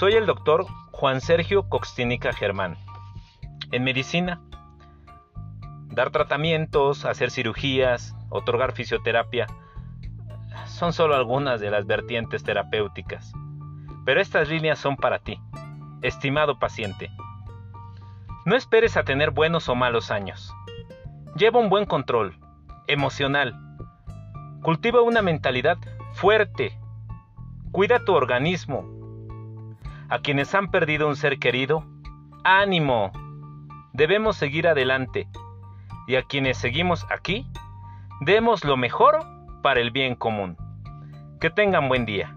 Soy el doctor Juan Sergio Coxtínica Germán. En medicina, dar tratamientos, hacer cirugías, otorgar fisioterapia, son solo algunas de las vertientes terapéuticas. Pero estas líneas son para ti, estimado paciente. No esperes a tener buenos o malos años. Lleva un buen control, emocional. Cultiva una mentalidad fuerte. Cuida tu organismo. A quienes han perdido un ser querido, ánimo. Debemos seguir adelante. Y a quienes seguimos aquí, demos lo mejor para el bien común. Que tengan buen día.